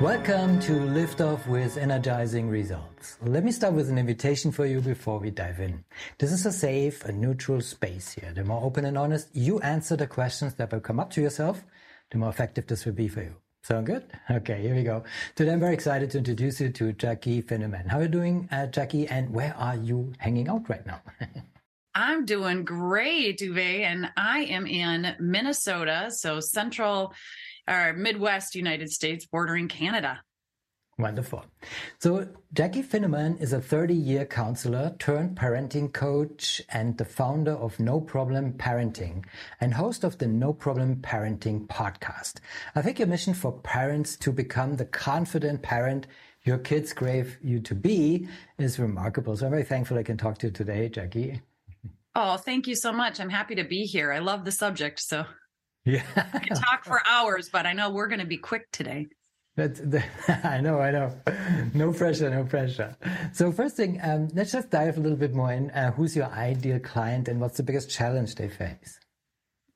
Welcome to Lift Off with Energizing Results. Let me start with an invitation for you before we dive in. This is a safe and neutral space here. The more open and honest you answer the questions that will come up to yourself, the more effective this will be for you. Sound good? Okay, here we go. Today I'm very excited to introduce you to Jaci Finneman. How are you doing, uh, Jaci? And where are you hanging out right now? I'm doing great, Uwe, and I am in Minnesota, so central or Midwest United States bordering Canada. Wonderful. So, Jaci Finneman is a 30 year counselor turned parenting coach and the founder of No Problem Parenting and host of the No Problem Parenting podcast. I think your mission for parents to become the confident parent your kids crave you to be is remarkable. So, I'm very thankful I can talk to you today, Jaci. Oh, thank you so much. I'm happy to be here. I love the subject. So, yeah. I can talk for hours, but I know we're going to be quick today. That's the, I know, I know. No pressure, no pressure. So first thing, um, let's just dive a little bit more in. Uh, who's your ideal client and what's the biggest challenge they face?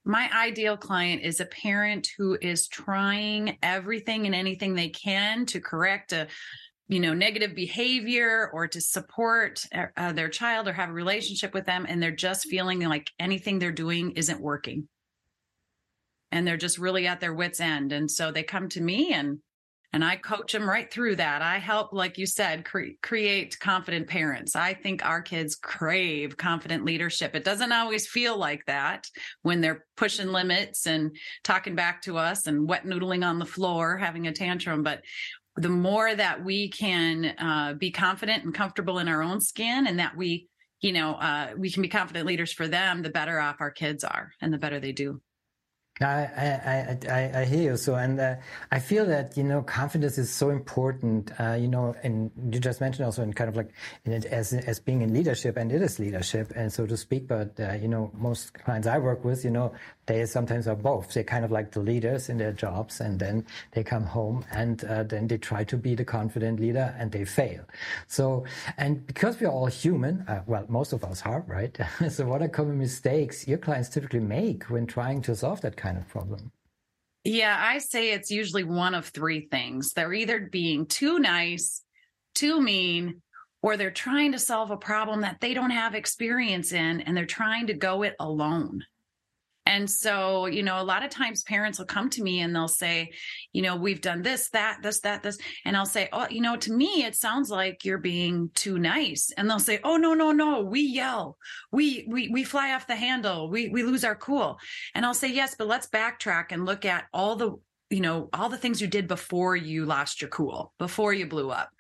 My ideal client is a parent who is trying everything and anything they can to correct a you know negative behavior or to support uh, their child or have a relationship with them and they're just feeling like anything they're doing isn't working and they're just really at their wits end and so they come to me and and I coach them right through that. I help, like you said, cre- create confident parents. I think our kids crave confident leadership. It doesn't always feel like that when they're pushing limits and talking back to us and wet noodling on the floor, having a tantrum. But the more that we can uh, be confident and comfortable in our own skin and that we, you know, uh, we can be confident leaders for them, the better off our kids are and the better they do. I, I, I, I, hear you. So, and uh, I feel that, you know, confidence is so important, uh, you know, and you just mentioned also in kind of like as, as being in leadership and it is leadership and so to speak. But, uh, you know, most clients I work with, you know, they sometimes are both. They're kind of like the leaders in their jobs and then they come home and uh, then they try to be the confident leader and they fail. So, and because we're all human, uh, well, most of us are, right? so what are common mistakes your clients typically make when trying to solve that kind of problem? Yeah, I say it's usually one of three things. They're either being too nice, too mean, or they're trying to solve a problem that they don't have experience in and they're trying to go it alone. And so, you know, a lot of times parents will come to me and they'll say, you know, we've done this, that, this, that, this. And I'll say, oh, you know, to me, it sounds like you're being too nice. And they'll say, oh, no, no, no, we yell. We, we, we fly off the handle. We, we lose our cool. And I'll say, yes, but let's backtrack and look at all the, you know, all the things you did before you lost your cool, before you blew up.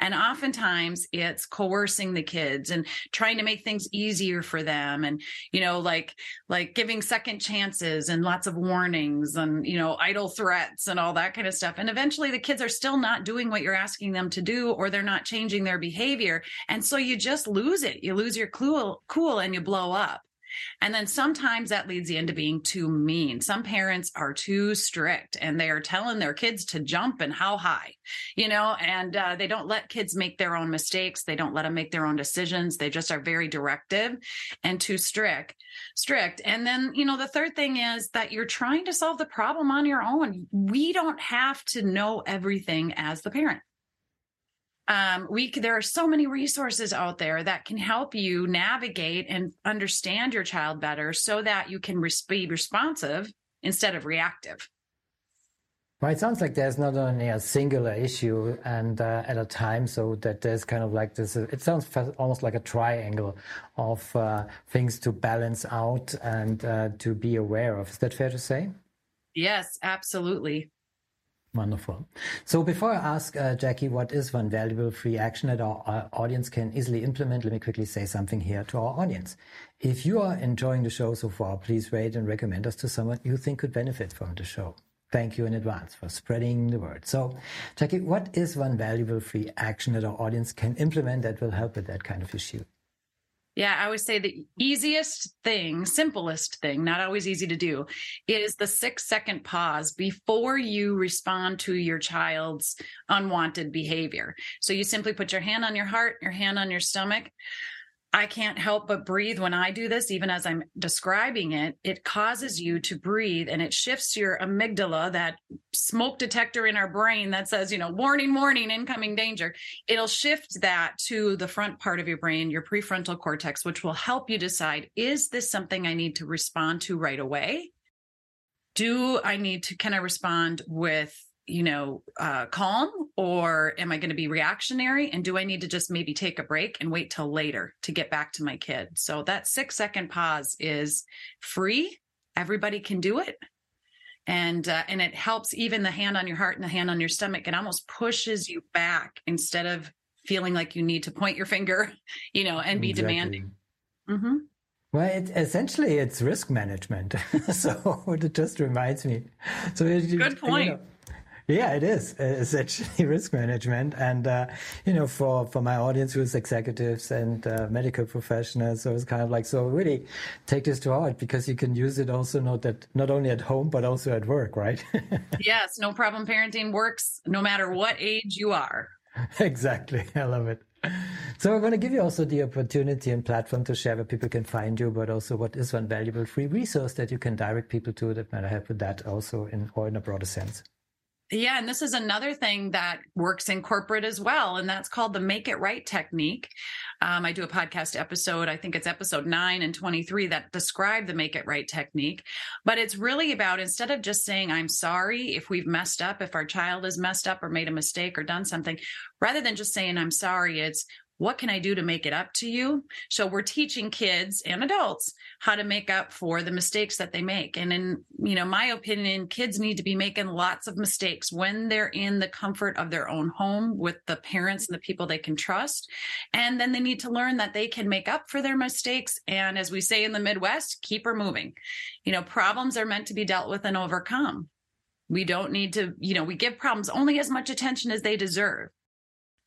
And oftentimes it's coercing the kids and trying to make things easier for them and, you know, like, like giving second chances and lots of warnings and, you know, idle threats and all that kind of stuff. And eventually the kids are still not doing what you're asking them to do or they're not changing their behavior. And so you just lose it. You lose your cool, cool and you blow up. And then sometimes that leads you into being too mean. Some parents are too strict and they are telling their kids to jump and how high, you know, and uh, they don't let kids make their own mistakes. They don't let them make their own decisions. They just are very directive and too strict, strict. And then, you know, the third thing is that you're trying to solve the problem on your own. We don't have to know everything as the parent um, we there are so many resources out there that can help you navigate and understand your child better so that you can res- be responsive instead of reactive well, it sounds like there's not only a singular issue and uh, at a time, so that there's kind of like this. It sounds almost like a triangle of uh, things to balance out and uh, to be aware of. Is that fair to say? Yes, absolutely. Wonderful. So before I ask uh, Jaci what is one valuable free action that our, our audience can easily implement, let me quickly say something here to our audience. If you are enjoying the show so far, please rate and recommend us to someone you think could benefit from the show. Thank you in advance for spreading the word. So, Jaci, what is one valuable free action that our audience can implement that will help with that kind of issue? Yeah, I always say the easiest thing, simplest thing, not always easy to do, is the six second pause before you respond to your child's unwanted behavior. So you simply put your hand on your heart, your hand on your stomach. I can't help but breathe when I do this, even as I'm describing it. It causes you to breathe and it shifts your amygdala, that smoke detector in our brain that says, you know, warning, warning, incoming danger. It'll shift that to the front part of your brain, your prefrontal cortex, which will help you decide is this something I need to respond to right away? Do I need to, can I respond with you know, uh, calm or am I going to be reactionary? And do I need to just maybe take a break and wait till later to get back to my kid? So that six second pause is free. Everybody can do it. And, uh, and it helps even the hand on your heart and the hand on your stomach. It almost pushes you back instead of feeling like you need to point your finger, you know, and be exactly. demanding. Mm-hmm. Well, it, essentially, it's risk management. so it just reminds me. So good point. You know, yeah, it is essentially risk management, and uh, you know, for for my audience, who's executives and uh, medical professionals, so it's kind of like so really take this to heart because you can use it also not that not only at home but also at work, right? yes, no problem. Parenting works no matter what age you are. Exactly, I love it. So we're going to give you also the opportunity and platform to share where people can find you, but also what is one valuable free resource that you can direct people to that might help with that also in or in a broader sense. Yeah, and this is another thing that works in corporate as well, and that's called the make it right technique. Um, I do a podcast episode, I think it's episode nine and 23, that describe the make it right technique. But it's really about instead of just saying, I'm sorry if we've messed up, if our child has messed up or made a mistake or done something, rather than just saying, I'm sorry, it's what can I do to make it up to you? So we're teaching kids and adults how to make up for the mistakes that they make. And in, you know, my opinion, kids need to be making lots of mistakes when they're in the comfort of their own home with the parents and the people they can trust. And then they need to learn that they can make up for their mistakes. And as we say in the Midwest, keep her moving. You know, problems are meant to be dealt with and overcome. We don't need to, you know, we give problems only as much attention as they deserve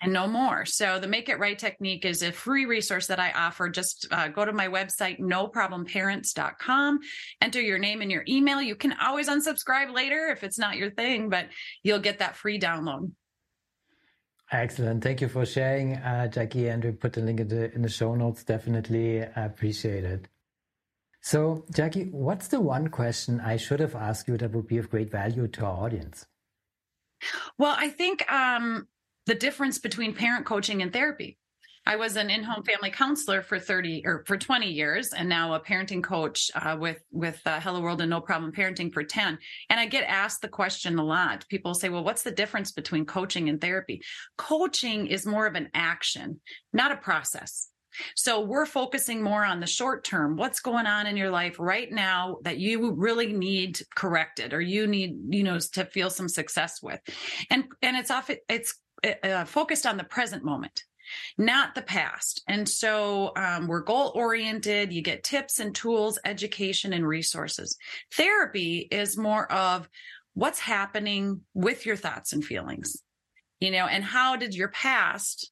and no more. So the Make It Right technique is a free resource that I offer. Just uh, go to my website, noproblemparents.com, enter your name and your email. You can always unsubscribe later if it's not your thing, but you'll get that free download. Excellent. Thank you for sharing, uh, Jaci. And we put the link in the, in the show notes. Definitely appreciate it. So, Jaci, what's the one question I should have asked you that would be of great value to our audience? Well, I think um, the difference between parent coaching and therapy. I was an in-home family counselor for 30 or for 20 years and now a parenting coach uh, with with uh, Hello World and No Problem Parenting for 10. And I get asked the question a lot. People say, "Well, what's the difference between coaching and therapy?" Coaching is more of an action, not a process. So we're focusing more on the short term. What's going on in your life right now that you really need corrected or you need, you know, to feel some success with. And and it's off it's uh, uh, focused on the present moment not the past. And so um, we're goal oriented. You get tips and tools, education and resources. Therapy is more of what's happening with your thoughts and feelings, you know, and how did your past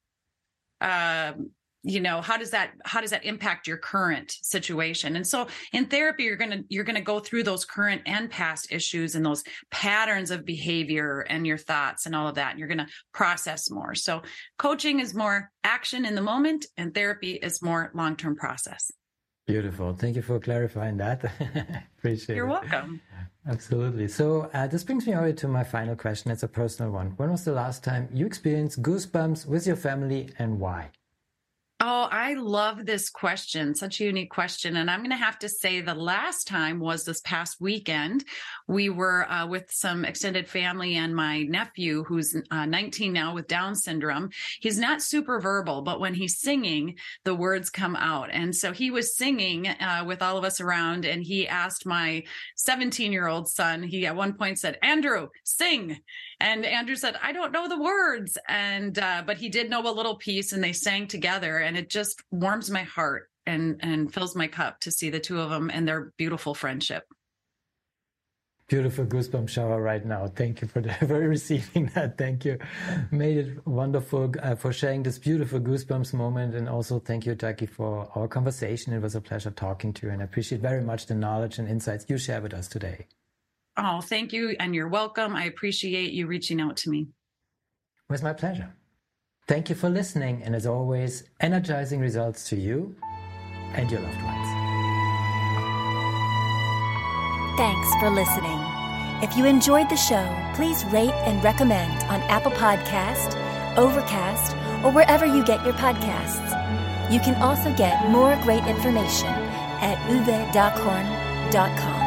um, you know how does that how does that impact your current situation and so in therapy you're going to you're going to go through those current and past issues and those patterns of behavior and your thoughts and all of that and you're going to process more so coaching is more action in the moment and therapy is more long-term process beautiful thank you for clarifying that appreciate it. you're welcome Absolutely. So uh, this brings me over to my final question. It's a personal one. When was the last time you experienced goosebumps with your family and why? Oh, I love this question. Such a unique question. And I'm going to have to say the last time was this past weekend. We were uh, with some extended family and my nephew, who's uh, 19 now with Down syndrome. He's not super verbal, but when he's singing, the words come out. And so he was singing uh, with all of us around and he asked my 17 year old son, he at one point said, Andrew, sing. And Andrew said, I don't know the words. And, uh, but he did know a little piece and they sang together. And it just warms my heart and, and fills my cup to see the two of them and their beautiful friendship. beautiful goosebump shower right now. Thank you for, the, for receiving that. Thank you. Made it wonderful uh, for sharing this beautiful goosebumps moment. And also thank you, Jaci, for our conversation. It was a pleasure talking to you and I appreciate very much the knowledge and insights you share with us today. Oh, thank you. And you're welcome. I appreciate you reaching out to me. It was my pleasure. Thank you for listening. And as always, energizing results to you and your loved ones. Thanks for listening. If you enjoyed the show, please rate and recommend on Apple Podcast, Overcast, or wherever you get your podcasts. You can also get more great information at uwedockhorn.com.